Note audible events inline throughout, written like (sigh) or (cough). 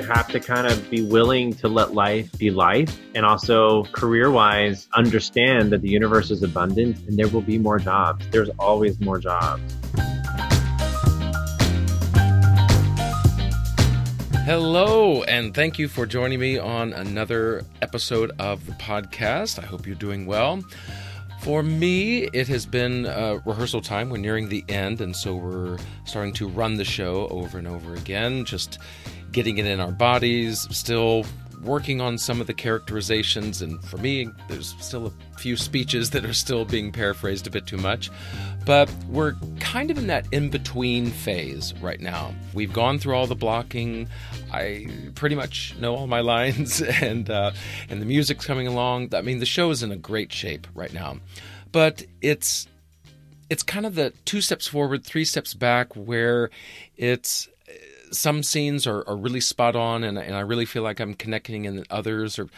You have to kind of be willing to let life be life and also career wise understand that the universe is abundant and there will be more jobs. There's always more jobs. Hello, and thank you for joining me on another episode of the podcast. I hope you're doing well. For me, it has been uh, rehearsal time. We're nearing the end, and so we're starting to run the show over and over again, just getting it in our bodies, still working on some of the characterizations. And for me, there's still a few speeches that are still being paraphrased a bit too much. But we're kind of in that in between phase right now. We've gone through all the blocking. I pretty much know all my (laughs) lines, and uh, and the music's coming along. I mean, the show is in a great shape right now, but it's it's kind of the two steps forward, three steps back, where it's some scenes are, are really spot on, and and I really feel like I'm connecting, and others are.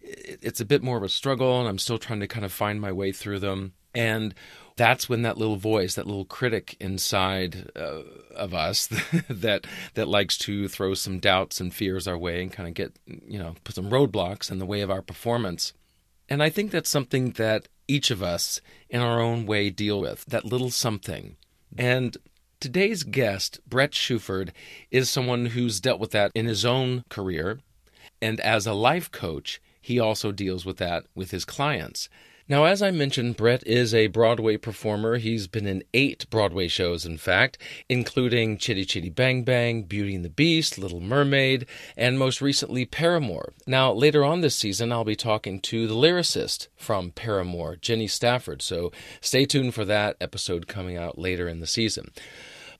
It's a bit more of a struggle, and I'm still trying to kind of find my way through them. And that's when that little voice, that little critic inside uh, of us (laughs) that that likes to throw some doubts and fears our way and kind of get you know put some roadblocks in the way of our performance. And I think that's something that each of us in our own way deal with, that little something. And today's guest, Brett Shuford, is someone who's dealt with that in his own career. And as a life coach, he also deals with that with his clients. Now, as I mentioned, Brett is a Broadway performer. He's been in eight Broadway shows, in fact, including Chitty Chitty Bang Bang, Beauty and the Beast, Little Mermaid, and most recently Paramour. Now, later on this season, I'll be talking to the lyricist from Paramour, Jenny Stafford, so stay tuned for that episode coming out later in the season.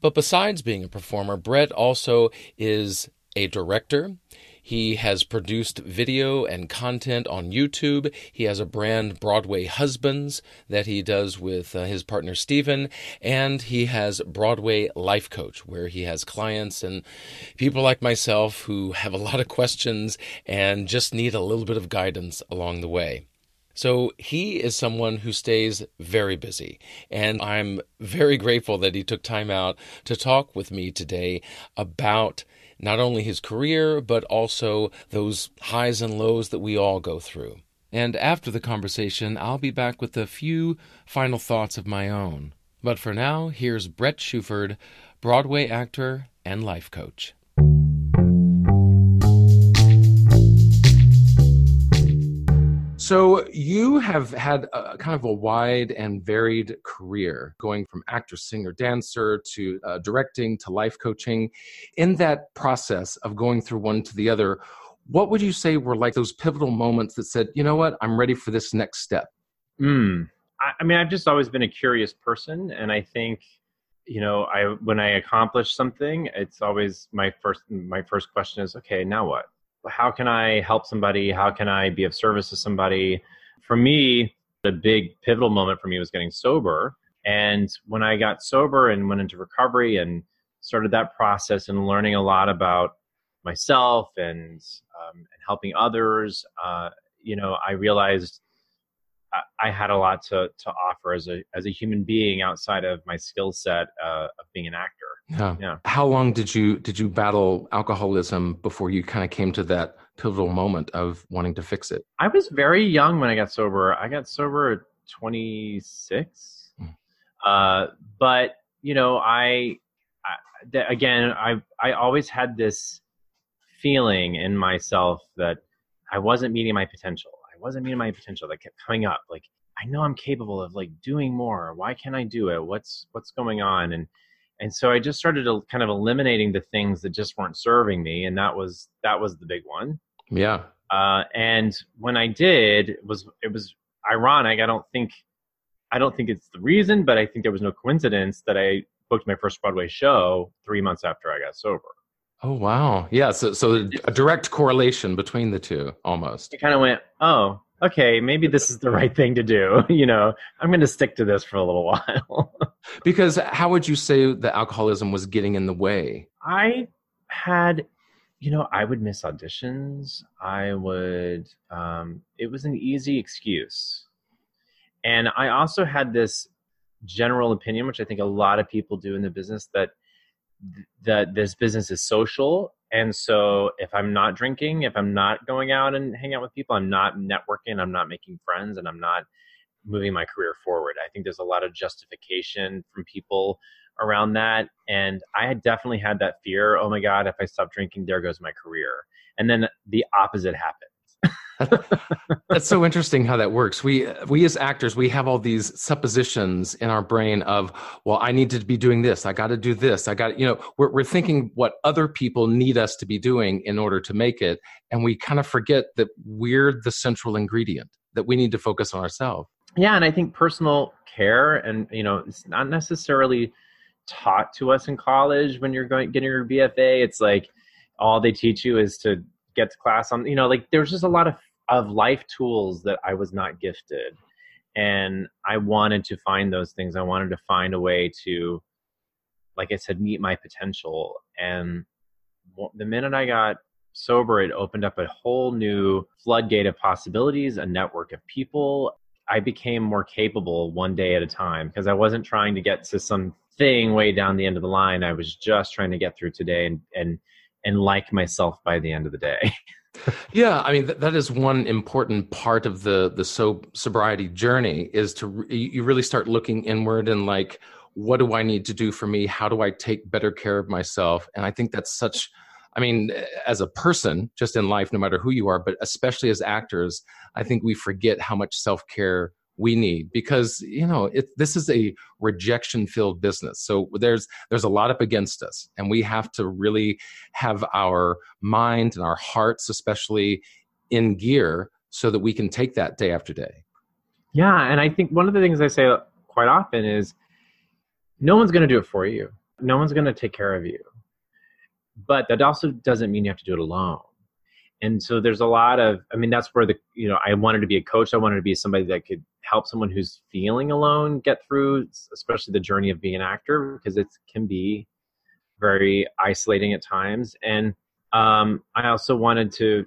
But besides being a performer, Brett also is a director. He has produced video and content on YouTube. He has a brand, Broadway Husbands, that he does with uh, his partner Stephen. And he has Broadway Life Coach, where he has clients and people like myself who have a lot of questions and just need a little bit of guidance along the way. So he is someone who stays very busy. And I'm very grateful that he took time out to talk with me today about not only his career, but also those highs and lows that we all go through. And after the conversation, I'll be back with a few final thoughts of my own. But for now, here's Brett Shuford, Broadway actor and life coach. So you have had a, kind of a wide and varied career, going from actor, singer, dancer to uh, directing to life coaching. In that process of going through one to the other, what would you say were like those pivotal moments that said, you know what, I'm ready for this next step? Mm. I, I mean, I've just always been a curious person, and I think you know i when i accomplish something it's always my first my first question is okay now what how can I help somebody? How can I be of service to somebody? For me, the big pivotal moment for me was getting sober. And when I got sober and went into recovery and started that process and learning a lot about myself and um, and helping others, uh, you know, I realized I, had a lot to to offer as a as a human being outside of my skill set uh, of being an actor. Yeah. yeah. How long did you did you battle alcoholism before you kind of came to that pivotal moment of wanting to fix it? I was very young when I got sober. I got sober at 26. Mm. Uh, but you know, I, I again, I I always had this feeling in myself that I wasn't meeting my potential. Wasn't meeting my potential. That kept coming up. Like I know I'm capable of like doing more. Why can't I do it? What's what's going on? And and so i just started to kind of eliminating the things that just weren't serving me and that was that was the big one yeah uh, and when i did it was it was ironic i don't think i don't think it's the reason but i think there was no coincidence that i booked my first broadway show three months after i got sober oh wow yeah so so a direct correlation between the two almost it kind of went oh okay, maybe this is the right thing to do. (laughs) You know, I'm going to stick to this for a little (laughs) while. because how would you say the alcoholism was getting in the way? I had, you know, I would miss auditions. I would, um, it was an easy excuse. And I also had this general opinion, which I think a lot of people do in the business, that that this business is social And so if I'm not drinking, if I'm not going out and hanging out with people, I'm not networking, I'm not making friends, and I'm not moving my career forward. I think there's a lot of justification from people around that. And I had definitely had that fear oh my God, if I stop drinking, there goes my career. And then the opposite happened. That's so interesting how that works. We we as actors, we have all these suppositions in our brain of, well, I need to be doing this. I got to do this. I got, you know, we're we're thinking what other people need us to be doing in order to make it, and we kind of forget that we're the central ingredient. That we need to focus on ourselves. Yeah, and I think personal care, and you know, it's not necessarily taught to us in college when you're going getting your BFA. It's like all they teach you is to get to class on you know like there's just a lot of of life tools that I was not gifted. And I wanted to find those things. I wanted to find a way to like I said meet my potential. And the minute I got sober it opened up a whole new floodgate of possibilities a network of people. I became more capable one day at a time because I wasn't trying to get to some thing way down the end of the line. I was just trying to get through today and and and like myself by the end of the day. (laughs) yeah, I mean th- that is one important part of the the so sobriety journey is to re- you really start looking inward and like what do I need to do for me? How do I take better care of myself? And I think that's such I mean, as a person, just in life, no matter who you are, but especially as actors, I think we forget how much self care we need because you know it, this is a rejection filled business. So there's there's a lot up against us and we have to really have our mind and our hearts especially in gear so that we can take that day after day. Yeah and i think one of the things i say quite often is no one's going to do it for you. No one's going to take care of you. But that also doesn't mean you have to do it alone. And so there's a lot of i mean that's where the you know i wanted to be a coach. I wanted to be somebody that could help someone who's feeling alone get through especially the journey of being an actor because it can be very isolating at times and um, i also wanted to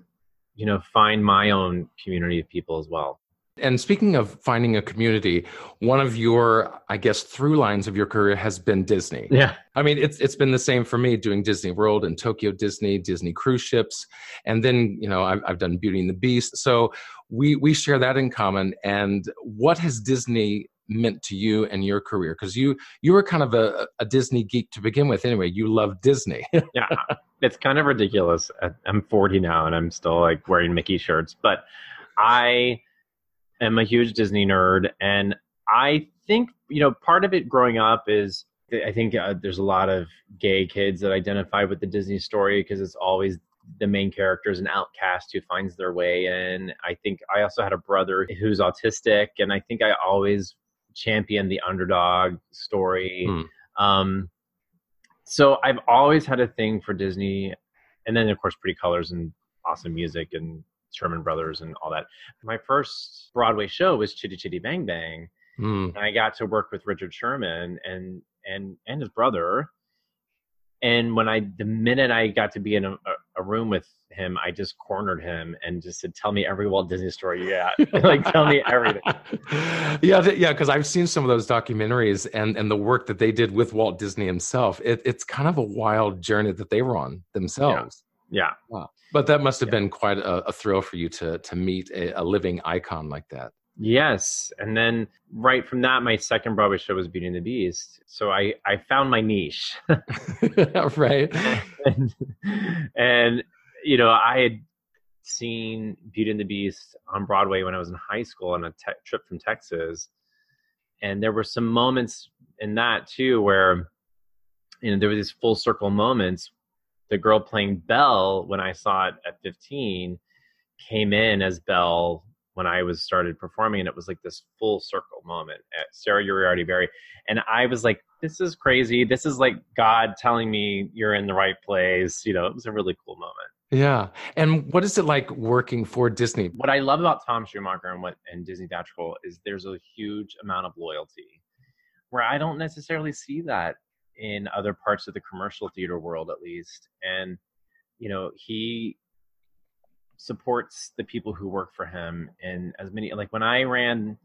you know find my own community of people as well and speaking of finding a community, one of your, I guess, through lines of your career has been Disney. Yeah. I mean, it's it's been the same for me doing Disney World and Tokyo Disney, Disney cruise ships, and then you know I've I've done Beauty and the Beast. So we we share that in common. And what has Disney meant to you and your career? Because you you were kind of a, a Disney geek to begin with. Anyway, you love Disney. (laughs) yeah, it's kind of ridiculous. I'm 40 now and I'm still like wearing Mickey shirts, but I am a huge Disney nerd, and I think you know part of it growing up is I think uh, there's a lot of gay kids that identify with the Disney story because it's always the main character is an outcast who finds their way in. I think I also had a brother who's autistic, and I think I always championed the underdog story. Hmm. Um, so I've always had a thing for Disney, and then of course Pretty Colors and awesome music and Sherman Brothers and all that. My first Broadway show was Chitty Chitty Bang Bang. Mm. And I got to work with Richard Sherman and and and his brother. And when I the minute I got to be in a, a room with him, I just cornered him and just said, "Tell me every Walt Disney story you got. (laughs) like, tell me everything." (laughs) yeah, yeah, because I've seen some of those documentaries and and the work that they did with Walt Disney himself. It, it's kind of a wild journey that they were on themselves. Yeah. yeah. Wow. But that must have yeah. been quite a, a, thrill for you to to meet a, a, living icon like that. Yes, and then right from that, my second Broadway show was Beauty and the Beast. So I I found my niche, (laughs) right? and, and you know I had seen Beauty and the Beast on Broadway when I was in high school on a te- trip from Texas, and there were some moments in that too where you know there were these full circle moments the girl playing Belle when I saw it at 15 came in as Belle when I was started performing, and it was like this full circle moment at Sarah Uriarte Berry, and I was like, "This is crazy. This is like God telling me you're in the right place." You know, it was a really cool moment. Yeah, and what is it like working for Disney? What I love about Tom Schumacher and what and Disney Theatrical is there's a huge amount of loyalty, where I don't necessarily see that in other parts of the commercial theater world at least and you know he supports the people who work for him and as many like when i ran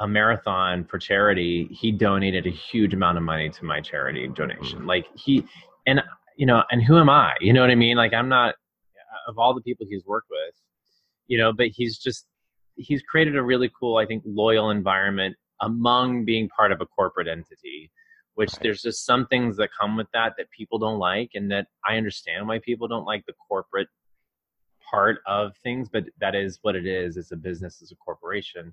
a marathon for charity he donated a huge amount of money to my charity donation mm. like he and you know, and who am I? You know what I mean? Like I'm not of all the people he's worked with, you know, but he's just he's created a really cool, I think, loyal environment among being part of a corporate entity. Which right. there's just some things that come with that that people don't like, and that I understand why people don't like the corporate part of things, but that is what it is. It's a business, it's a corporation.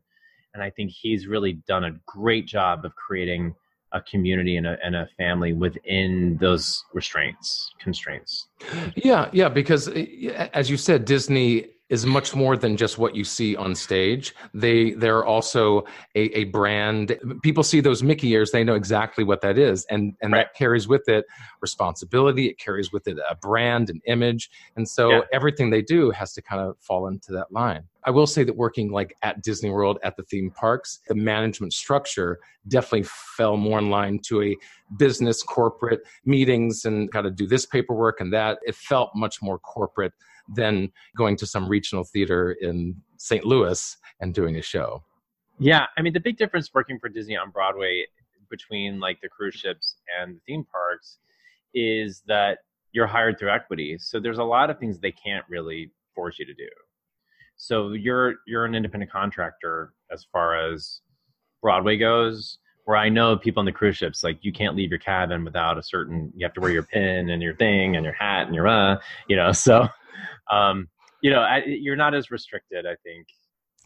And I think he's really done a great job of creating a community and a, and a family within those restraints, constraints. Yeah, yeah, because eh, as you said, Disney is much more than just what you see on stage. They they're also a, a brand. People see those Mickey ears, they know exactly what that is, and and right. that carries with it responsibility. It carries with it a brand, an image, and so yeah. everything they do has to kind of fall into that line. I will say that working like at Disney World at the theme parks, the management structure definitely fell more in line to a business corporate meetings and got to do this paperwork and that. It felt much more corporate than going to some regional theater in St. Louis and doing a show. Yeah, I mean the big difference working for Disney on Broadway between like the cruise ships and the theme parks is that you're hired through equity. So there's a lot of things they can't really force you to do. So you're you're an independent contractor as far as Broadway goes, where I know people on the cruise ships, like you can't leave your cabin without a certain, you have to wear your pin and your thing and your hat and your, uh, you know, so um, you know, I, you're not as restricted, I think.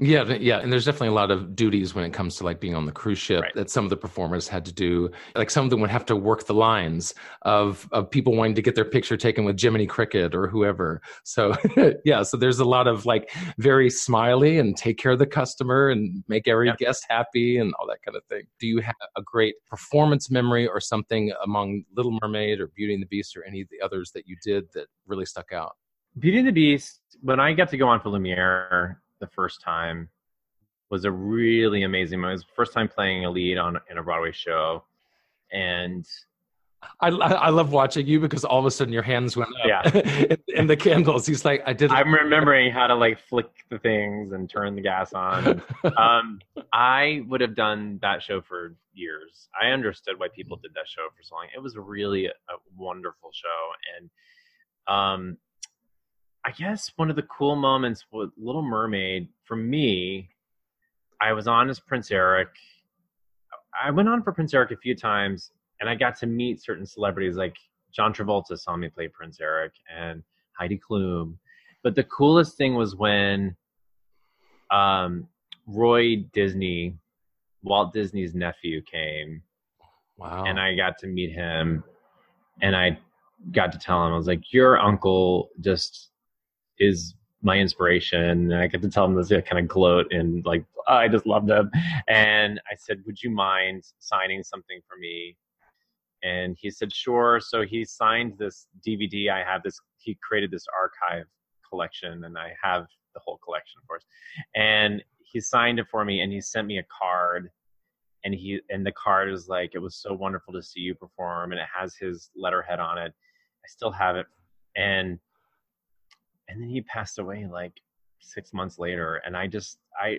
Yeah, yeah, and there's definitely a lot of duties when it comes to like being on the cruise ship right. that some of the performers had to do. Like some of them would have to work the lines of of people wanting to get their picture taken with Jiminy Cricket or whoever. So (laughs) yeah, so there's a lot of like very smiley and take care of the customer and make every yeah. guest happy and all that kind of thing. Do you have a great performance memory or something among Little Mermaid or Beauty and the Beast or any of the others that you did that really stuck out? Beauty and the Beast, when I got to go on for Lumiere the first time, was a really amazing moment. It was the first time playing a lead on in a Broadway show, and I I love watching you because all of a sudden your hands went up. Yeah, (laughs) in, the candles. He's like, I did. I'm remembering how to like flick the things and turn the gas on. (laughs) um, I would have done that show for years. I understood why people did that show for so long. It was really a, a wonderful show, and um, I guess one of the cool moments with Little Mermaid for me, I was on as Prince Eric. I went on for Prince Eric a few times, and I got to meet certain celebrities like John Travolta saw me play Prince Eric and Heidi Klum. But the coolest thing was when um, Roy Disney, Walt Disney's nephew, came. Wow. And I got to meet him, and I got to tell him, I was like, Your uncle just is my inspiration. And I get to tell him this kind of gloat and like, oh, I just loved him. And I said, would you mind signing something for me? And he said, sure. So he signed this DVD. I have this, he created this archive collection and I have the whole collection, of course. And he signed it for me and he sent me a card and he and the card is like it was so wonderful to see you perform and it has his letterhead on it i still have it and and then he passed away like six months later and i just i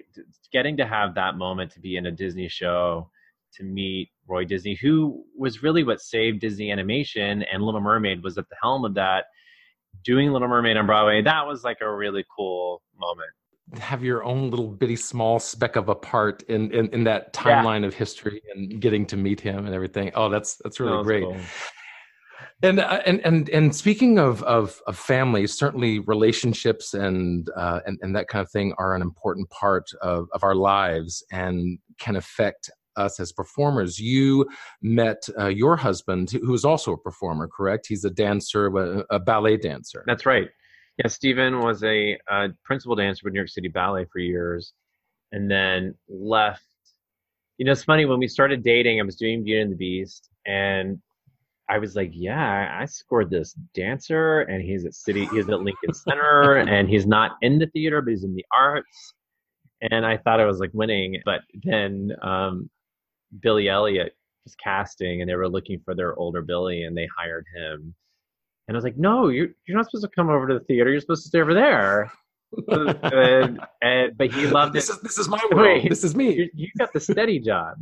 getting to have that moment to be in a disney show to meet roy disney who was really what saved disney animation and little mermaid was at the helm of that doing little mermaid on broadway that was like a really cool moment have your own little bitty small speck of a part in in, in that timeline yeah. of history and getting to meet him and everything oh that's that's really that great cool. And, uh, and and and speaking of of, of families, certainly relationships and, uh, and and that kind of thing are an important part of, of our lives and can affect us as performers. You met uh, your husband, who is also a performer, correct? He's a dancer, a, a ballet dancer. That's right. Yeah, Stephen was a, a principal dancer with New York City Ballet for years, and then left. You know, it's funny when we started dating. I was doing Beauty and the Beast, and I was like, yeah, I scored this dancer, and he's at City, he's at Lincoln Center, (laughs) and he's not in the theater, but he's in the arts. And I thought I was like winning, but then um, Billy Elliot was casting, and they were looking for their older Billy, and they hired him. And I was like, no, you're you're not supposed to come over to the theater. You're supposed to stay over there. and, (laughs) and, but he loved this it. Is, this is my (laughs) world. Wait, this is me. You, you got the steady job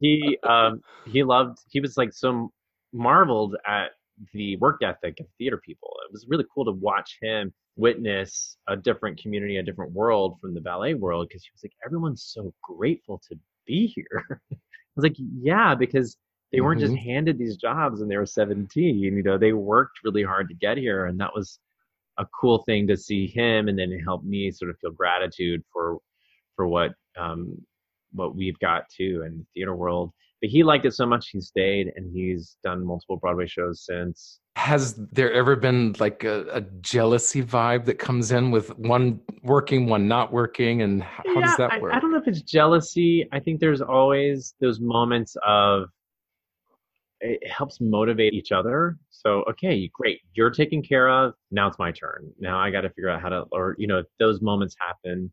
he um he loved he was like so marveled at the work ethic of theater people. It was really cool to watch him witness a different community, a different world from the ballet world because he was like, everyone's so grateful to be here. (laughs) I was like, yeah, because they weren't mm-hmm. just handed these jobs when they were 17. You know, they worked really hard to get here. And that was a cool thing to see him and then it helped me sort of feel gratitude for for what um what we've got too in the theater world but he liked it so much he stayed and he's done multiple broadway shows since has there ever been like a, a jealousy vibe that comes in with one working one not working and how yeah, does that work I, I don't know if it's jealousy i think there's always those moments of it helps motivate each other. So, okay, great. You're taken care of. Now it's my turn. Now I got to figure out how to, or, you know, those moments happen.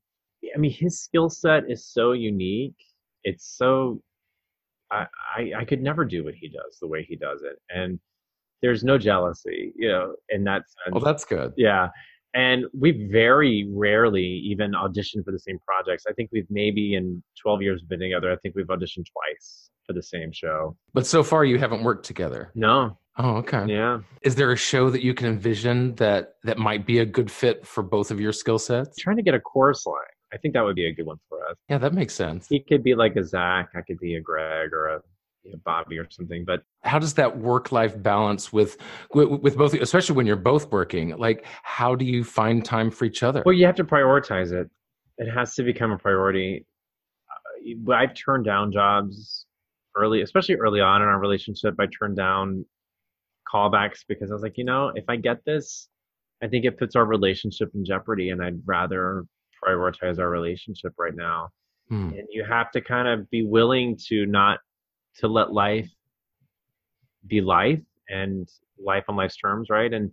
I mean, his skill set is so unique. It's so I, I, I could never do what he does the way he does it, and there's no jealousy, you know, in that sense. Well, that's good. Yeah, and we very rarely even audition for the same projects. I think we've maybe in 12 years we've been together. I think we've auditioned twice for the same show. But so far, you haven't worked together. No. Oh, okay. Yeah. Is there a show that you can envision that that might be a good fit for both of your skill sets? trying to get a chorus line. I think that would be a good one for us. Yeah, that makes sense. He could be like a Zach. I could be a Greg or a you know, Bobby or something. But how does that work life balance with, with with both, especially when you're both working? Like, how do you find time for each other? Well, you have to prioritize it. It has to become a priority. Uh, I've turned down jobs early, especially early on in our relationship. I turned down callbacks because I was like, you know, if I get this, I think it puts our relationship in jeopardy, and I'd rather prioritize our relationship right now. Hmm. And you have to kind of be willing to not to let life be life and life on life's terms, right? And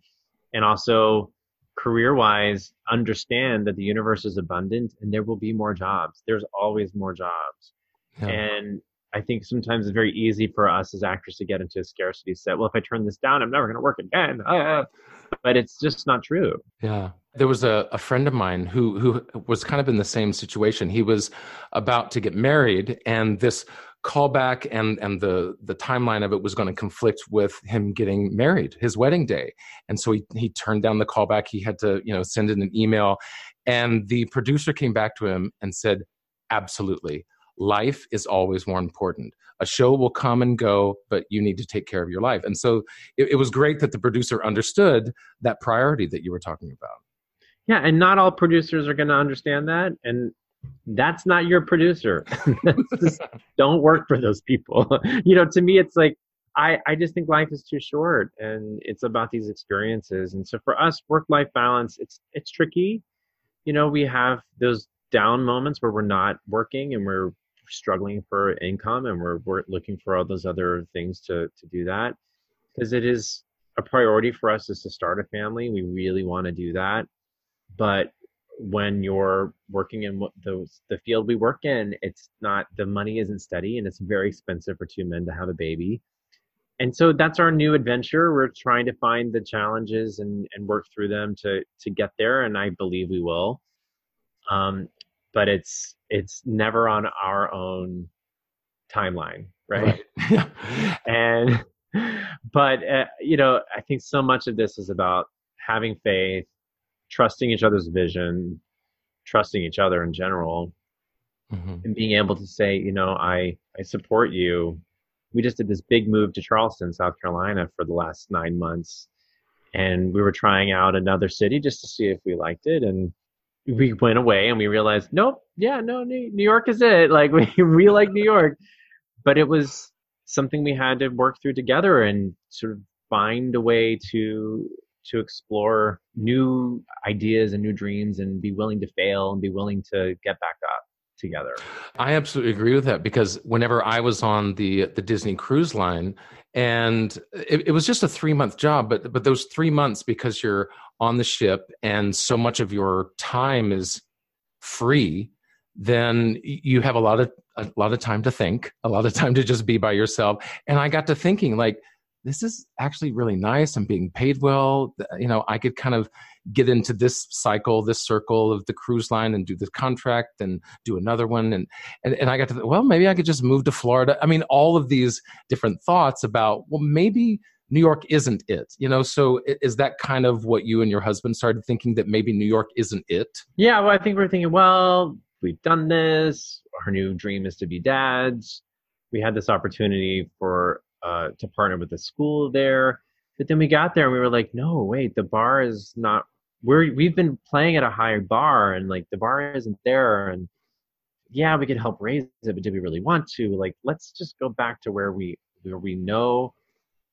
and also career wise, understand that the universe is abundant and there will be more jobs. There's always more jobs. Yeah. And I think sometimes it's very easy for us as actors to get into a scarcity set. Well, if I turn this down, I'm never going to work again. Ah. But it's just not true. Yeah. There was a, a friend of mine who who was kind of in the same situation. He was about to get married, and this callback and and the the timeline of it was going to conflict with him getting married, his wedding day. And so he he turned down the callback. He had to you know send in an email, and the producer came back to him and said, "Absolutely, life is always more important. A show will come and go, but you need to take care of your life." And so it, it was great that the producer understood that priority that you were talking about. Yeah, and not all producers are going to understand that, and that's not your producer. (laughs) just, don't work for those people. (laughs) you know, to me, it's like I I just think life is too short, and it's about these experiences. And so for us, work life balance, it's it's tricky. You know, we have those down moments where we're not working and we're struggling for income, and we're we're looking for all those other things to to do that because it is a priority for us is to start a family. We really want to do that but when you're working in the the field we work in, it's not the money isn't steady and it's very expensive for two men to have a baby. And so that's our new adventure. We're trying to find the challenges and, and work through them to to get there, and I believe we will. Um, but it's it's never on our own timeline, right? right. (laughs) and but uh, you know, I think so much of this is about having faith trusting each other's vision, trusting each other in general, mm-hmm. and being able to say, you know, I I support you. We just did this big move to Charleston, South Carolina, for the last nine months, and we were trying out another city just to see if we liked it, and we went away and we realized, nope, yeah, no, New York is it. (laughs) Like we we like New York, but it was something we had to work through together and sort of find a way to to explore new ideas and new dreams and be willing to fail and be willing to get back up together. I absolutely agree with that because whenever I was on the the Disney cruise line and it, it was just a 3 month job but but those 3 months because you're on the ship and so much of your time is free then you have a lot of a lot of time to think, a lot of time to just be by yourself. And I got to thinking like this is actually really nice. I'm being paid well. You know, I could kind of get into this cycle, this circle of the cruise line and do this contract and do another one. And, and, and I got to, well, maybe I could just move to Florida. I mean, all of these different thoughts about, well, maybe New York isn't it, you know? So is that kind of what you and your husband started thinking that maybe New York isn't it? Yeah. Well, I think we're thinking, well, we've done this. Our new dream is to be dads. We had this opportunity for uh, to partner with the school there. But then we got there and we were like, no, wait, the bar is not. We're we've been playing at a higher bar and like the bar isn't there and yeah, we could help raise it, but do we really want to? Like, let's just go back to where we where we know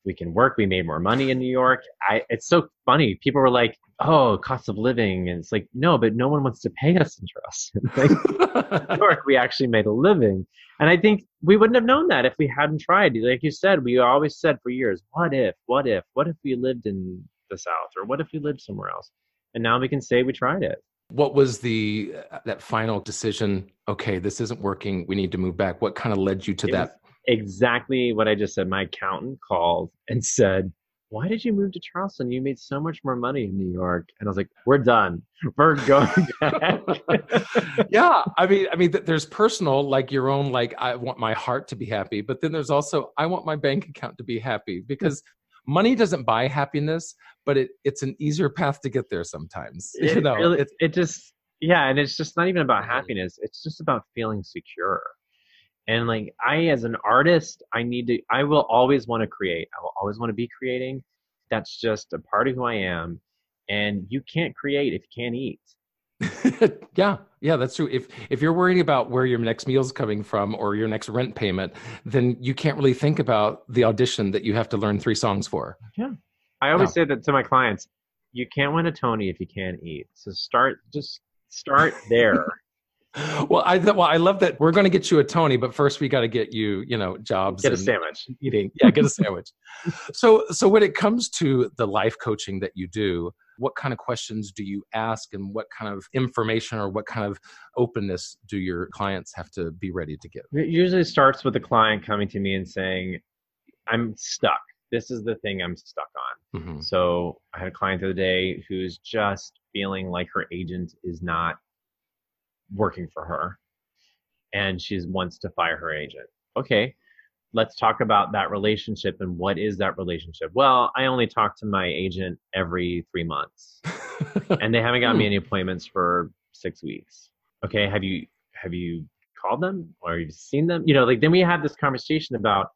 we can work. We made more money in New York. I it's so funny. People were like, "Oh, cost of living," and it's like, no, but no one wants to pay us (laughs) in trust. like, New (laughs) York, we actually made a living, and I think we wouldn't have known that if we hadn't tried. Like you said, we always said for years, "What if? What if? What if we lived in the South, or what if we lived somewhere else?" And now we can say we tried it. What was the uh, that final decision? Okay, this isn't working. We need to move back. What kind of led you to it that? Exactly what I just said. My accountant called and said, why did you move to Charleston? You made so much more money in New York. And I was like, we're done. We're going (laughs) back. (laughs) yeah. I mean, I mean, there's personal, like your own, like I want my heart to be happy, but then there's also, I want my bank account to be happy because money doesn't buy happiness, but it, it's an easier path to get there sometimes. (laughs) It, you know, really, it just, yeah. And it's just not even about mm-hmm. happiness. It's just about feeling secure and like i as an artist i need to i will always want to create. I will always want to be creating. That's just a part of who i am. And you can't create if you can't eat. (laughs) Yeah. Yeah that's true. If if you're worrying about where your next meal's coming from or your next rent payment then you can't really think about the audition that you have to learn three songs for. Yeah. I always yeah. say that to my clients you can't win a tony if you can't eat. So start just start there (laughs) well, I well, I love that we're going to get you a Tony, but first we got to get you, you know, jobs. Get a sandwich. Eating, yeah, get a sandwich. (laughs) so, so when it comes to the life coaching that you do, what kind of questions do you ask, and what kind of information or what kind of openness do your clients have to be ready to give? It usually starts with the client coming to me and saying, "I'm stuck. This is the thing I'm stuck on." Mm-hmm. So, I had a client the other day who's just feeling like her agent is not working for her and she wants to fire her agent. Okay, let's talk about that relationship and what is that relationship? Well, I only talk to my agent every three months (laughs) and they haven't got me hmm. any appointments for six weeks. Okay, have you have you called them or you've you seen them? You know, like then we have this conversation about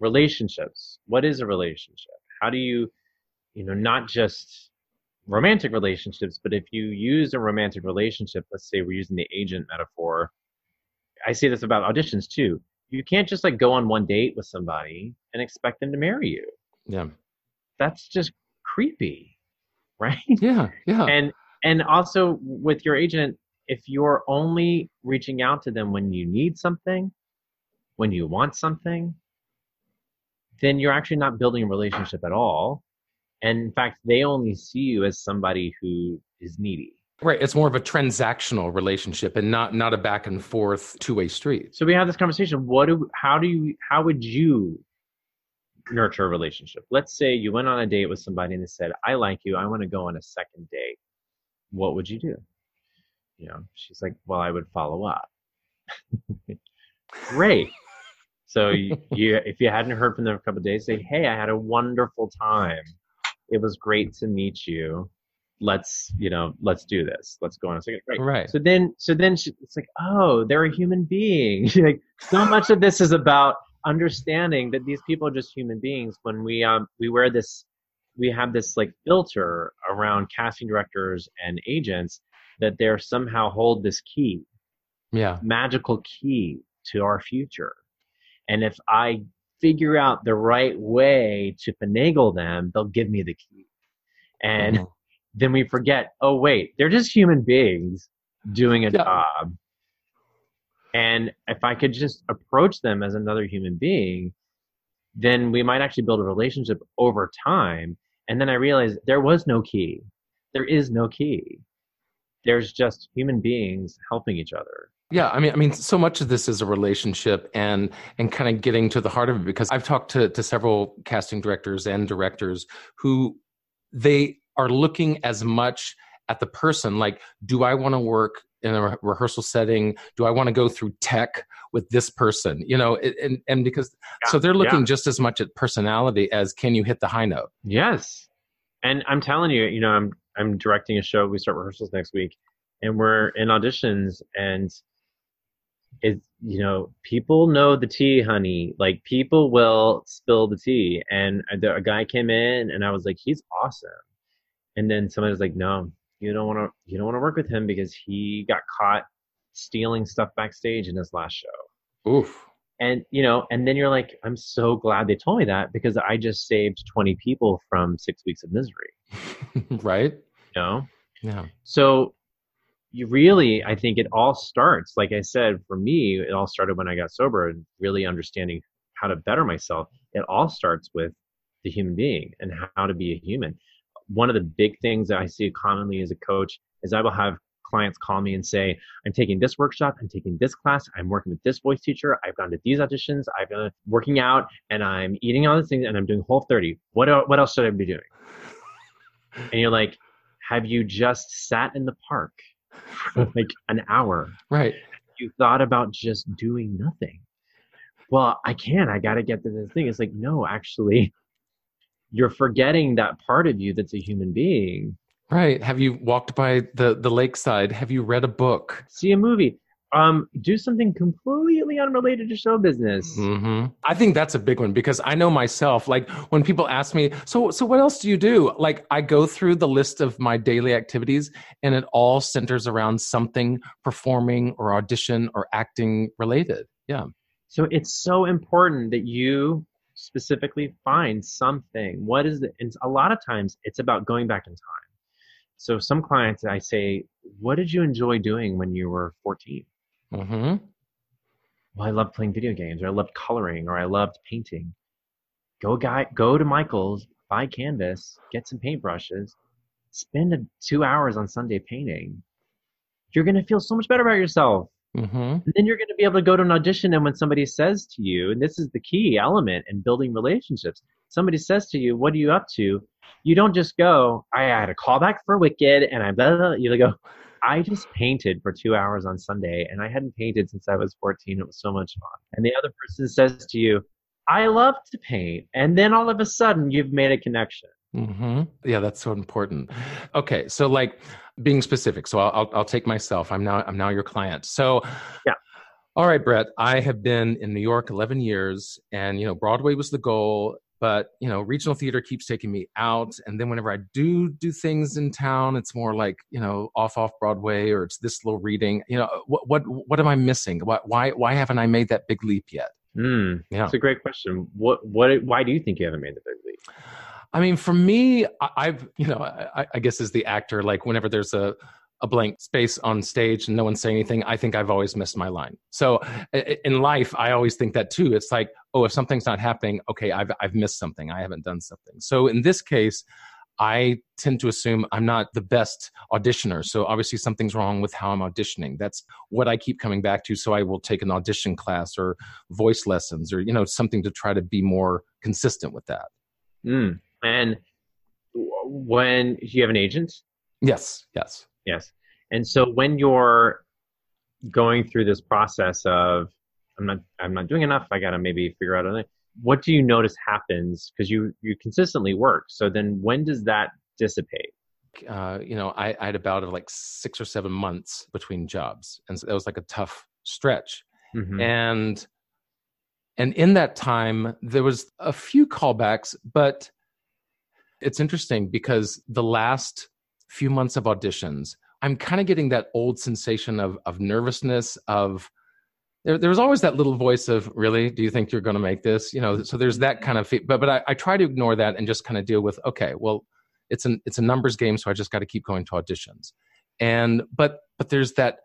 relationships. What is a relationship? How do you, you know, not just romantic relationships, but if you use a romantic relationship, let's say we're using the agent metaphor, I say this about auditions too. You can't just like go on one date with somebody and expect them to marry you. Yeah. That's just creepy. (laughs) Right? Yeah. Yeah. And and also with your agent, if you're only reaching out to them when you need something, when you want something, then you're actually not building a relationship at all and in fact they only see you as somebody who is needy. Right it's more of a transactional relationship and not not a back and forth two-way street. So we have this conversation what do how do you how would you nurture a relationship? Let's say you went on a date with somebody and they said i like you i want to go on a second date. What would you do? You know she's like well i would follow up. (laughs) Great. So you, you, if you hadn't heard from them for a couple days say hey i had a wonderful time it was great to meet you. Let's, you know, let's do this. Let's go on a second. Great. Right. So then, so then she, it's like, oh, they're a human being. (laughs) like, so much of this is about understanding that these people are just human beings. When we, um, we wear this, we have this like filter around casting directors and agents that they're somehow hold this key. Yeah. Magical key to our future. And if I figure out the right way to finagle them, they'll give me the key. And mm-hmm. then we forget, oh, wait, they're just human beings doing a yeah. job. And if I could just approach them as another human being, then we might actually build a relationship over time. And then I realized there was no key. There is no key. There's just human beings helping each other. Yeah, I mean, I mean, so much of this is a relationship and and kind of getting to the heart of it. Because I've talked to to several casting directors and directors who they are looking as much at the person, like, do I want to work in a re- rehearsal setting? Do I want to go through tech with this person? You know, and and because Yeah, so they're looking yeah. just as much at personality as can you hit the high note? Yes. And I'm telling you, you know, I'm I'm directing a show. We start rehearsals next week, and we're in auditions, and it's you know, people know the tea, honey. Like people will spill the tea. And a, a guy came in, and I was like, he's awesome. And then somebody was like, no, you don't want to, you don't want to work with him because he got caught stealing stuff backstage in his last show Oof. and you know and then you're like i'm so glad they told me that because i just saved 20 people from six weeks of misery (laughs) right? you know Yeah. so you really i think it all starts like i said for me it all started when i got sober and really understanding how to better myself. It all starts with the human being and how to be a human. One of the big things that i see commonly as a coach is i will have clients call me and say i'm taking this workshop i'm taking this class i'm working with this voice teacher i've gone to these auditions i've been working out and i'm eating all these things and i'm doing whole 30 what, what else should i be doing? And you're like have you just sat in the park like an hour Right. you thought about just doing nothing well i can't i gotta get to this thing it's like no actually you're forgetting that part of you that's a human being Right. Have you walked by the the lakeside? Have you read a book? see a movie um do something completely unrelated to show business hmm I think that's a big one because I know myself. Like when people ask me, so so what else do you do? Like I go through the list of my daily activities, and it all centers around something performing or audition or acting related. Yeah. so it's so important that you specifically find something what is the and a lot of times it's about going back in time so some clients i say what did you enjoy doing when you were 14 hmm well, I loved playing video games, or I loved coloring, or I loved painting. Go guy, go to Michael's, buy canvas, get some paintbrushes, spend a, two hours on Sunday painting. You're gonna feel so much better about yourself. hmm And then you're gonna be able to go to an audition, and when somebody says to you, and this is the key element in building relationships, somebody says to you, "What are you up to?" You don't just go, "I had a callback for Wicked," and I blah, blah, blah. You go, I just painted for two hours on Sunday, and I hadn't painted since I was 14. It was so much fun. And the other person says to you, I love to paint. And then all of a sudden, you've made a connection. hmm Yeah, that's so important. Okay, so like being specific. So I'll, I'll I'll take myself. I'm now I'm now your client. So Yeah. All right, Brett. I have been in New York 11 years, and you know Broadway was the goal, but you know regional theater keeps taking me out, and then whenever I do do things in town, it's more like you know off off Broadway or it's this little reading. You know what what what am I missing? Why why why haven't I made that big leap yet? Hmm, Yeah. that's a great question. What, what, why do you think you haven't made the big leap? I mean, for me, I- I've you know, I, I guess as the actor, like whenever there's a a blank space on stage and no one's saying anything, I think I've always missed my line. So in life, I always think that too. It's like, oh, if something's not happening, okay, I've I've missed something. I haven't done something. So in this case. I tend to assume I'm not the best auditioner. So obviously something's wrong with how I'm auditioning. That's what I keep coming back to. So I will take an audition class or voice lessons or, you know, something to try to be more consistent with that. Hmm. And when you have an agent, Yes, yes. Yes. And so when you're going through this process of I'm not I'm not doing enough, I gotta maybe figure out other what do you notice happens? Because you you consistently work. So then when does that dissipate? uh, you know, I, I had a bout of like six or seven months between jobs, and so that was like a tough stretch. Mhm. And and in that time, there was a few callbacks, but it's interesting because the last few months of auditions, I'm kind of getting that old sensation of of nervousness of there, there was always that little voice of really? Do you think you're going to make this? You know so there's that kind of but but I, I try to ignore that and just kind of deal with okay well it's an it's a numbers game so i just got to keep going to auditions. And but but there's that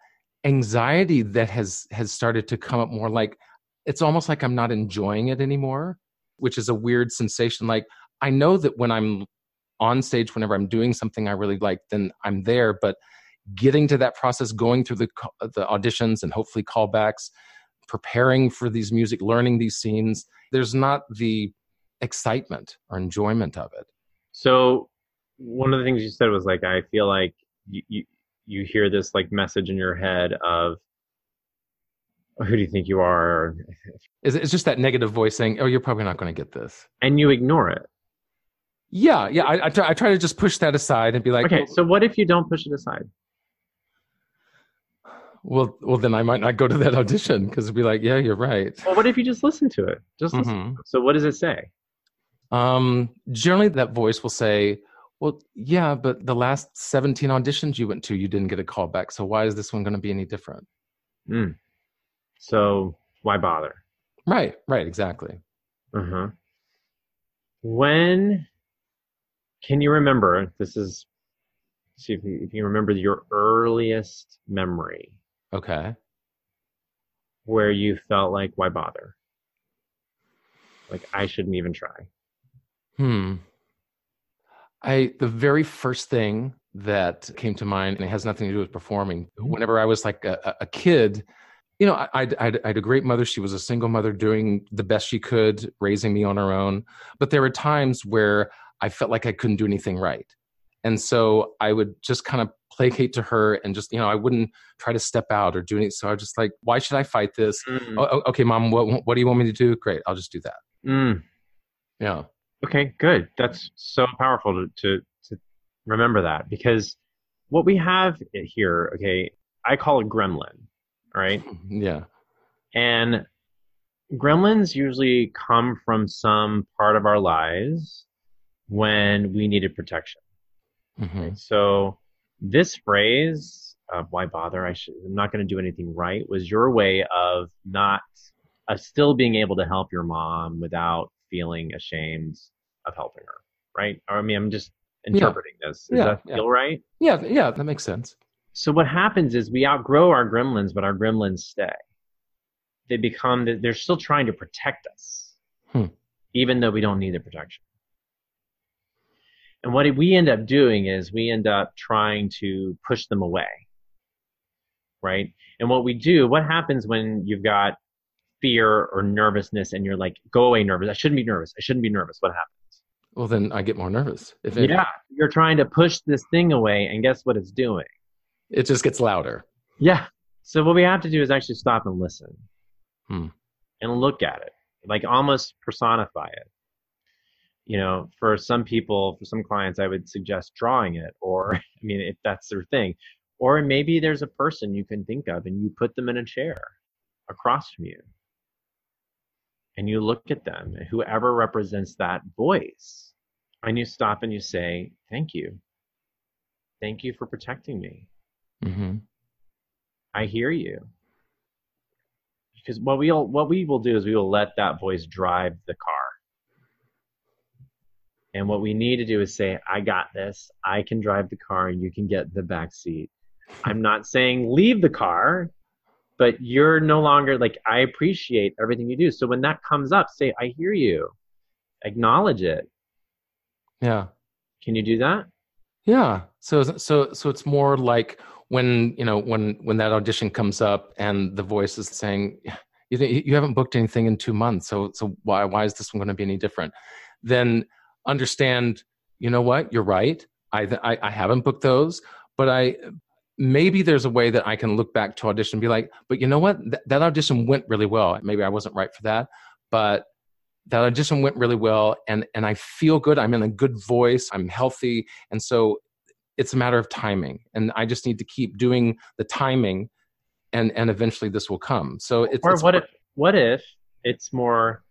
anxiety that has has started to come up more like it's almost like i'm not enjoying it anymore which is a weird sensation like i know that when i'm on stage whenever i'm doing something i really like then i'm there but getting to that process, going through the the auditions and hopefully callbacks, preparing for these music, learning these scenes. There's not the excitement or enjoyment of it. So one of the things you said was like, I feel like you, you, you hear this like message in your head of, who do you think you are? It's just that negative voice saying, oh, you're probably not going to get this. And you ignore it. Yeah, yeah. I, I, try, I try to just push that aside and be like, okay, so what if you don't push it aside? Well, well, then I might not go to that audition because it'd be like, yeah, you're right. Well, what if you just listen to it? Just listen. Mm-hmm. So, what does it say? Um, generally, that voice will say, "Well, yeah, but the last 17 auditions you went to, you didn't get a call back. So why is this one going to be any different?" Mm. So why bother? Right. Right. Exactly. Uh huh. When can you remember? This is see if you, if you remember your earliest memory. Okay. Where you felt like, why bother? Like I shouldn't even try. Hmm. I the very first thing that came to mind, and it has nothing to do with performing. Whenever I was like a, a kid, you know, I, I, I, had a great mother. She was a single mother doing the best she could, raising me on her own. But there were times where I felt like I couldn't do anything right. And so I would just kind of placate to her and just, you know, I wouldn't try to step out or do anything. So I was just like, why should I fight this? Mm. Oh, okay, mom, what, what do you want me to do? Great, I'll just do that. Mm. Yeah. Okay, good. That's so powerful to, to, to remember that because what we have here, okay, I call it gremlin, right? (laughs) Yeah. And gremlins usually come from some part of our lives when we needed protection. Mm-hmm. So this phrase, uh, "Why bother? I should, I'm not going to do anything right," was your way of not of still being able to help your mom without feeling ashamed of helping her, right? I mean, I'm just interpreting yeah. this. Does yeah, that feel yeah. right? Yeah, yeah, that makes sense. So what happens is we outgrow our gremlins, but our gremlins stay. They become they're still trying to protect us, hmm. even though we don't need the protection. And what we end up doing is we end up trying to push them away. Right? And what we do, what happens when you've got fear or nervousness and you're like, go away nervous. I shouldn't be nervous. I shouldn't be nervous. What happens? Well, then I get more nervous. If it, yeah, you're trying to push this thing away, and guess what it's doing? It just gets louder. Yeah. So what we have to do is actually stop and listen, hmm. and look at it, like almost personify it you know, for some people, for some clients, I would suggest drawing it, or (laughs) I mean, if that's their thing, or maybe there's a person you can think of and you put them in a chair across from you, and you look at them, and whoever represents that voice, and you stop and you say, "Thank you, thank you for protecting me. Mm-hmm. I hear you." Because what we'll what we will do is we will let that voice drive the car and what we need to do is say, I got this. I can drive the car and you can get the back seat. I'm not saying leave the car, but you're no longer like, I appreciate everything you do. So when that comes up, say, I hear you. Acknowledge it. Yeah. Can you do that? Yeah. So so so it's more like when you know when when that audition comes up and the voice is saying you you haven't booked anything in two months so so why why is this one going to be any different then understand, you know what, you're right. I, I, I haven't booked those, but I maybe there's a way that I can look back to audition and be like, but you know what, Th- that audition went really well. Maybe I wasn't right for that, but that audition went really well, and and I feel good. I'm in a good voice. I'm healthy, and so it's a matter of timing. And I just need to keep doing the timing, and and eventually this will come. So it's or it's what if what if it's more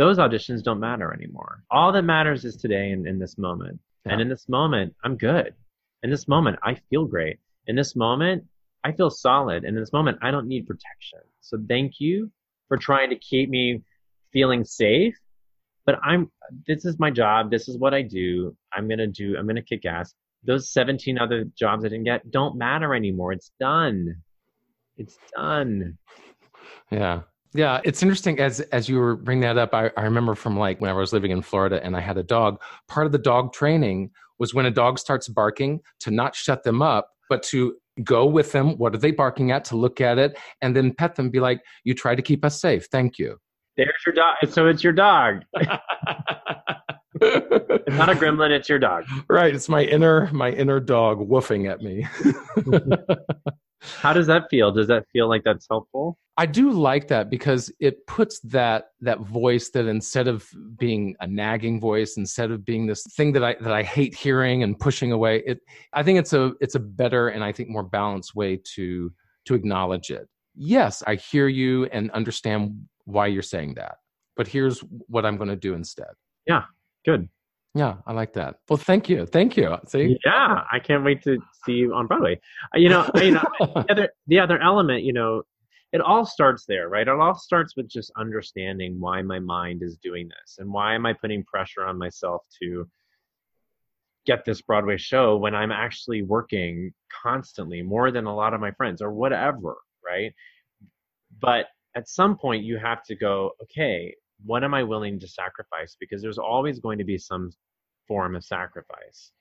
those auditions don't matter anymore. All that matters is today and in this moment. Yeah. And in this moment, I'm good. In this moment, I feel great. In this moment, I feel solid. And in this moment, I don't need protection. So thank you for trying to keep me feeling safe. But I'm, this is my job. This is what I do. I'm to do, I'm going to kick ass. Those 17 other jobs I didn't get don't matter anymore. It's done. It's done. Yeah. Yeah, it's interesting as as you were bringing that up. I, I remember from like when I was living in Florida and I had a dog. Part of the dog training was when a dog starts barking to not shut them up, but to go with them. What are they barking at? To look at it and then pet them. Be like, you try to keep us safe. Thank you. There's your dog. So it's your dog. (laughs) it's not a gremlin. It's your dog. Right. It's my inner my inner dog woofing at me. (laughs) How does that feel? Does that feel like that's helpful? I do like that because it puts that that voice that instead of being a nagging voice, instead of being this thing that I that I hate hearing and pushing away, it I think it's a it's a better and I think more balanced way to to acknowledge it. Yes, I hear you and understand why you're saying that. But here's what I'm going to do instead. Yeah, good. Yeah, I like that. Well, thank you, thank you. See, yeah, I can't wait to see you on Broadway. Uh, you know, you know, (laughs) the other the other element, you know, it all starts there, right? It all starts with just understanding why my mind is doing this and why am I putting pressure on myself to get this Broadway show when I'm actually working constantly more than a lot of my friends or whatever, right? But at some point you have to go, okay, what am I willing to sacrifice? Because there's always going to be some form of sacrifice.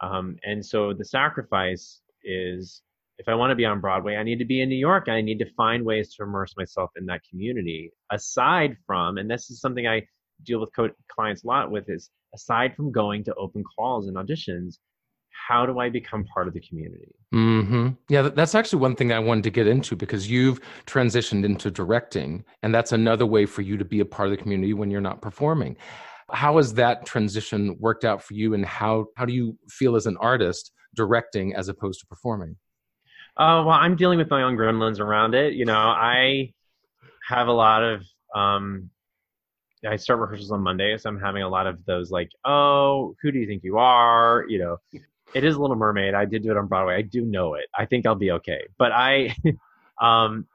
Um, and so the sacrifice is if I want to be on Broadway, I need to be in New York. I need to find ways to immerse myself in that community. Aside from, and this is something I deal with co- clients a lot with, is aside from going to open calls and auditions, how do I become part of the community? Mm-hmm. Yeah, that's actually one thing I wanted to get into because you've transitioned into directing, and that's another way for you to be a part of the community when you're not performing. How has that transition worked out for you, and how how do you feel as an artist directing as opposed to performing? Uh, well, I'm dealing with my own gremlins around it. You know, I have a lot of um, I start rehearsals on Monday, so I'm having a lot of those like, oh, who do you think you are? You know, it is Little Mermaid. I did do it on Broadway. I do know it. I think I'll be okay. But I, (laughs) um,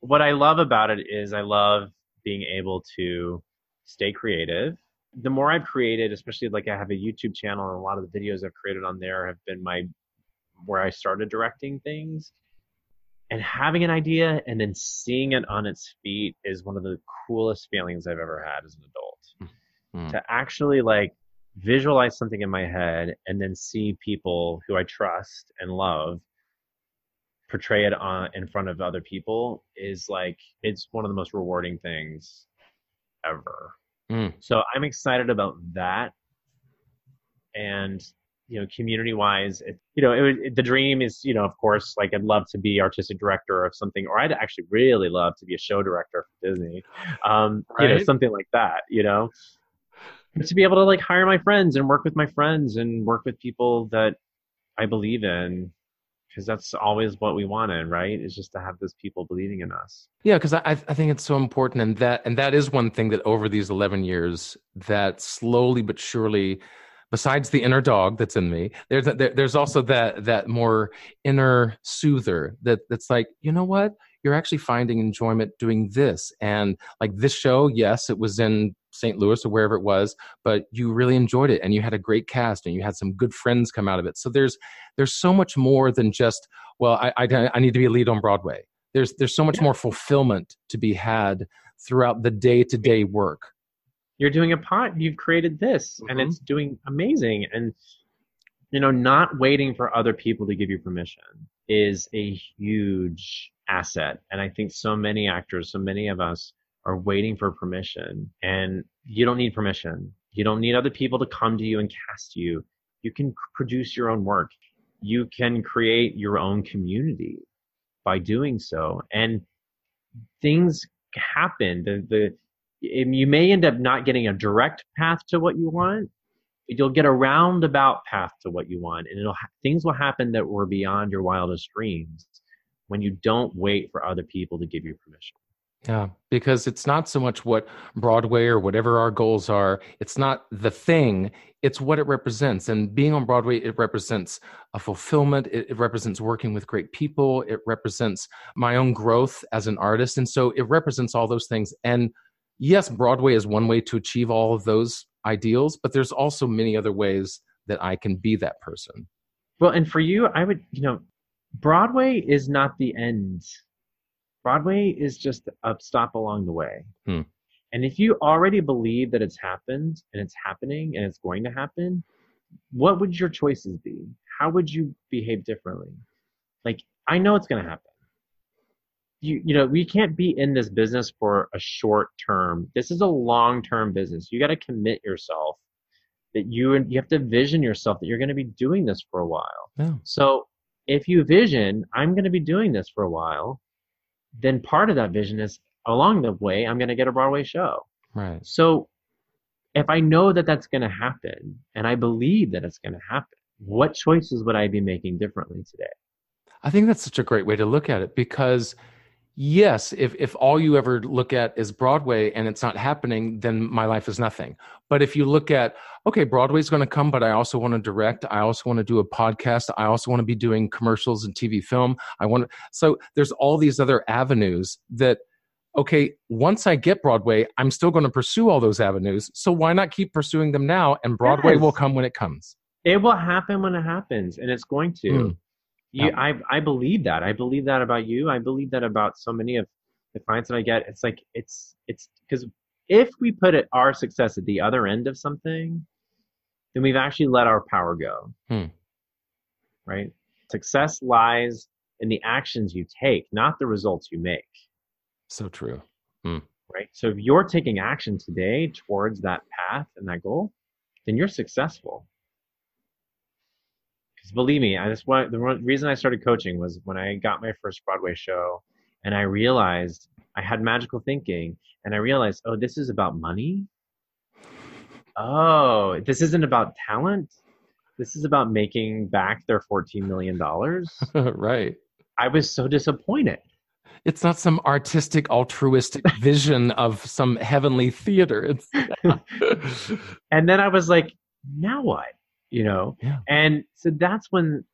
what I love about it is I love being able to stay creative. The more I've created, especially like I have a YouTube channel and a lot of the videos I've created on there have been my where I started directing things. And having an idea and then seeing it on its feet is one of the coolest feelings I've ever had as an adult. Mm-hmm. To actually like visualize something in my head and then see people who I trust and love portray it on in front of other people is like it's one of the most rewarding things ever. Mm. So I'm excited about that. And you know, community wise, it, you know, it, it, the dream is, you know, of course, like I'd love to be artistic director of something, or I'd actually really love to be a show director for Disney, um, right. you know, something like that, you know to be able to like hire my friends and work with my friends and work with people that I believe in because that's always what we wanted, right? Is just to have those people believing in us. Yeah, because I I think it's so important, and that and that is one thing that over these eleven years, that slowly but surely, besides the inner dog that's in me, there's there, there's also that that more inner soother that that's like you know what you're actually finding enjoyment doing this and like this show yes it was in St. Louis or wherever it was, but you really enjoyed it and you had a great cast and you had some good friends come out of it. So there's there's so much more than just well, I I, I need to be a lead on Broadway. There's there's so much yeah. more fulfillment to be had throughout the day to day work. You're doing a pot. You've created this, mm-hmm. and it's doing amazing. And you know, not waiting for other people to give you permission is a huge asset. And I think so many actors, so many of us are waiting for permission and you don't need permission. You don't need other people to come to you and cast you. You can produce your own work. You can create your own community by doing so. And things happen. The, the, you may end up not getting a direct path to what you want, you'll get a roundabout path to what you want. And it'll, things will happen that were beyond your wildest dreams when you don't wait for other people to give you permission. Yeah, because it's not so much what Broadway or whatever our goals are, it's not the thing, it's what it represents. And being on Broadway, it represents a fulfillment, it, it, represents working with great people, it represents my own growth as an artist. And so it represents all those things. And yes, Broadway is one way to achieve all of those ideals, but there's also many other ways that I can be that person. Well, and for you, I would, you know, Broadway is not the end Broadway is just a stop along the way. Hmm. And if you already believe that it's happened and it's happening and it's going to happen, what would your choices be? How would you behave differently? like I know it's going to happen. You you know, we can't be in this business for a short term. This is a long-term business. You got to commit yourself that you and you have to vision yourself that you're going to be doing this for a while. Yeah. So if you vision, I'm going to be doing this for a while, then part of that vision is along the way, I'm going to get a Broadway show. Right. So if I know that that's going to happen and I believe that it's going to happen, what choices would I be making differently today? I think that's such a great way to look at it because yes, if if all you ever look at is Broadway and it's not happening, then my life is nothing. But if you look at okay, Broadway's going to come, but I also want to direct, I also want to do a podcast, I also want to be doing commercials and TV film. I want to, so there's all these other avenues that okay, once I get Broadway, I'm still going to pursue all those avenues. So why not keep pursuing them now and Broadway Yes. will come when it comes. It will happen when it happens, and it's going to. Mm. You, Yeah. I, I believe that. I believe that about you. I believe that about so many of the clients that I get. It's like it's it's because if we put it our success at the other end of something, then we've actually let our power go. Hmm. Right? Success lies in the actions you take, not the results you make. So true. Right? So if you're taking action today towards that path and that goal, then you're successful. Because believe me, I just want the reason I started coaching was when I got my first Broadway show, and I realized I had magical thinking, and I realized, oh, this is about money. Oh, this isn't about talent. This is about making back their fourteen million dollars. (laughs) right. I was so disappointed. It's not some artistic, altruistic (laughs) vision of some heavenly theater. It's (laughs) and then I was like, now what? You know? Yeah. And so that's when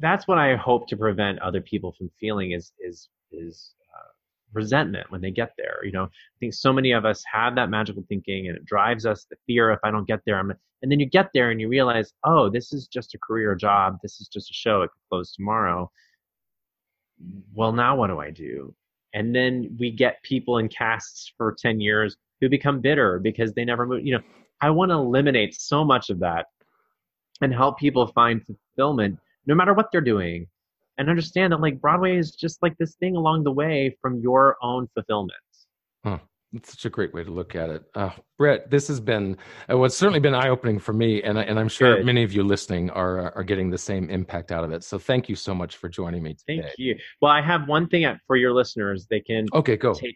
that's what I hope to prevent other people from feeling is is is uh, resentment when they get there. You know, I think so many of us have that magical thinking, and it drives us the fear. If I don't get there, I'm. And then you get there and you realize, oh, this is just a career job. This is just a show. It could close tomorrow. Well, now what do I do? And then we get people in casts for 10 years who become bitter because they never move. You know, I want to eliminate so much of that and help people find fulfillment no matter what they're doing and understand that like Broadway is just like this thing along the way from your own fulfillment. It's such a great way to look at it. Uh, Brett, this has been, uh, well, it's certainly been eye opening for me, and, and I'm sure Good. many of you listening are, are getting the same impact out of it. So thank you so much for joining me today. Thank you. Well, I have one thing for your listeners. They can Okay, go. take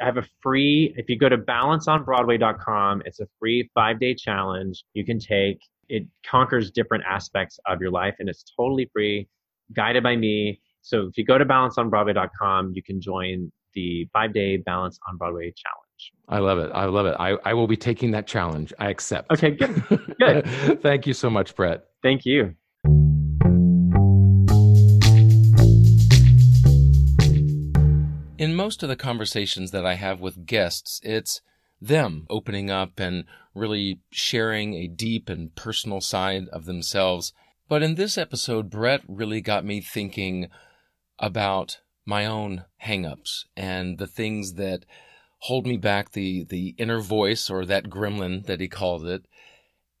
I have a free if you go to balanceonbroadway.com, it's a free 5-day challenge you can take. It conquers different aspects of your life and it's totally free, guided by me. So if you go to balanceonbroadway.com, you can join the 5-day Balance on Broadway challenge. I love it. I love it. I, I will be taking that challenge. I accept. Okay, good. Good. (laughs) Thank you so much, Brett. Thank you. In most of the conversations that I have with guests, it's them opening up and really sharing a deep and personal side of themselves. But in this episode, Brett really got me thinking about my own hangups and the things that hold me back, the, the inner voice or that gremlin that he called it.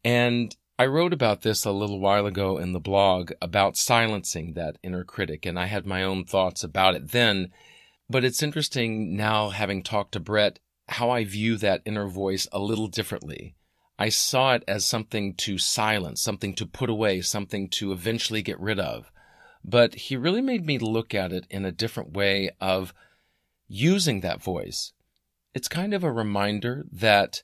And I wrote about this a little while ago in the blog about silencing that inner critic, and I had my own thoughts about it then. But it's interesting now, having talked to Brett, how I view that inner voice a little differently. I saw it as something to silence, something to put away, something to eventually get rid of. But he really made me look at it in a different way of using that voice. It's kind of a reminder that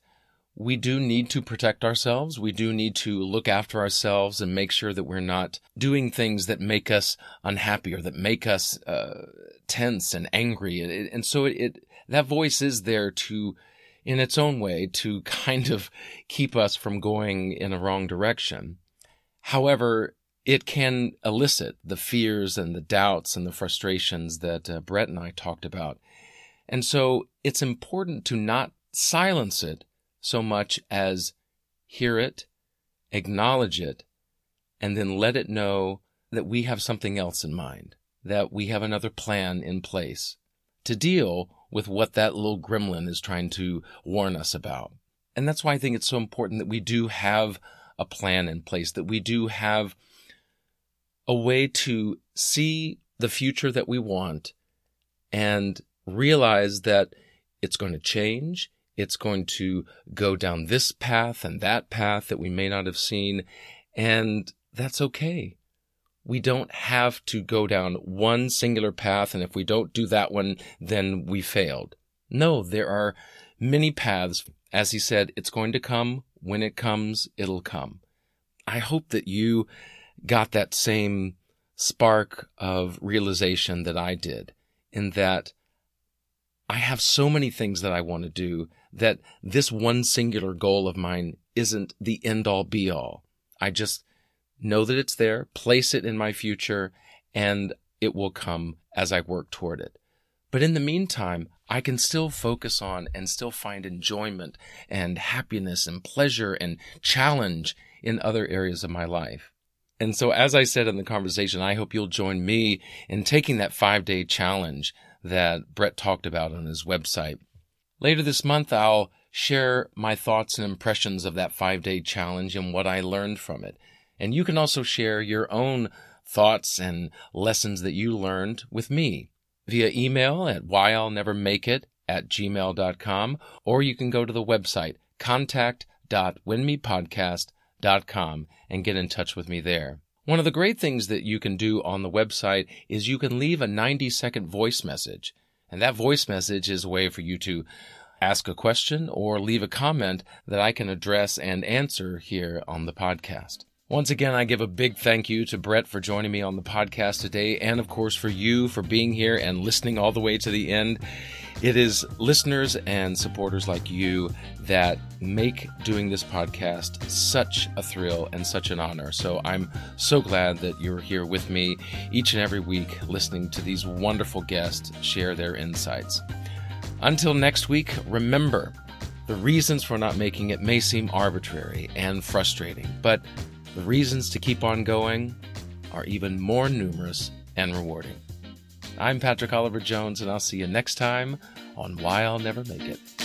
we do need to protect ourselves. We do need to look after ourselves and make sure that we're not doing things that make us unhappy or that make us uh, tense and angry. And, so it, it that voice is there to, in its own way, to (laughs) kind of keep us from going in a wrong direction. However, it can elicit the fears and the doubts and the frustrations that uh, Brett and I talked about. And so it's important to not silence it so much as hear it, acknowledge it, and then let it know that we have something else in mind, that we have another plan in place to deal with what that little gremlin is trying to warn us about. And that's why I think it's so important that we do have a plan in place, that we do have a way to see the future that we want and realize that it's going to change. It's going to go down this path and that path that we may not have seen. And that's okay. We don't have to go down one singular path. And if we don't do that one, then we failed. No, there are many paths. As he said, it's going to come. When it comes, it'll come. I hope that you got that same spark of realization that I did in that I have so many things that I want to do that this one singular goal of mine isn't the end all be all. I just know that it's there, place it in my future, and it will come as I work toward it. But in the meantime, I can still focus on and still find enjoyment and happiness and pleasure and challenge in other areas of my life. And so, as I said in the conversation, I hope you'll join me in taking that five day challenge that Brett talked about on his website. Later this month, I'll share my thoughts and impressions of that five day challenge and what I learned from it. And you can also share your own thoughts and lessons that you learned with me via email at whyillnevermakeit at gmail.com, or you can go to the website contact.winmepodcast.com and get in touch with me there. One of the great things that you can do on the website is you can leave a 90 second voice message. And that voice message is a way for you to ask a question or leave a comment that I can address and answer here on the podcast. Once again, I give a big thank you to Brett for joining me on the podcast today, and of course for you for being here and listening all the way to the end. It is listeners and supporters like you that make doing this podcast such a thrill and such an honor. So I'm so glad that you're here with me each and every week listening to these wonderful guests share their insights. Until next week, remember the reasons for not making it may seem arbitrary and frustrating, but the reasons to keep on going are even more numerous and rewarding. I'm Patrick Oliver Jones, and I'll see you next time on Why I'll Never Make It.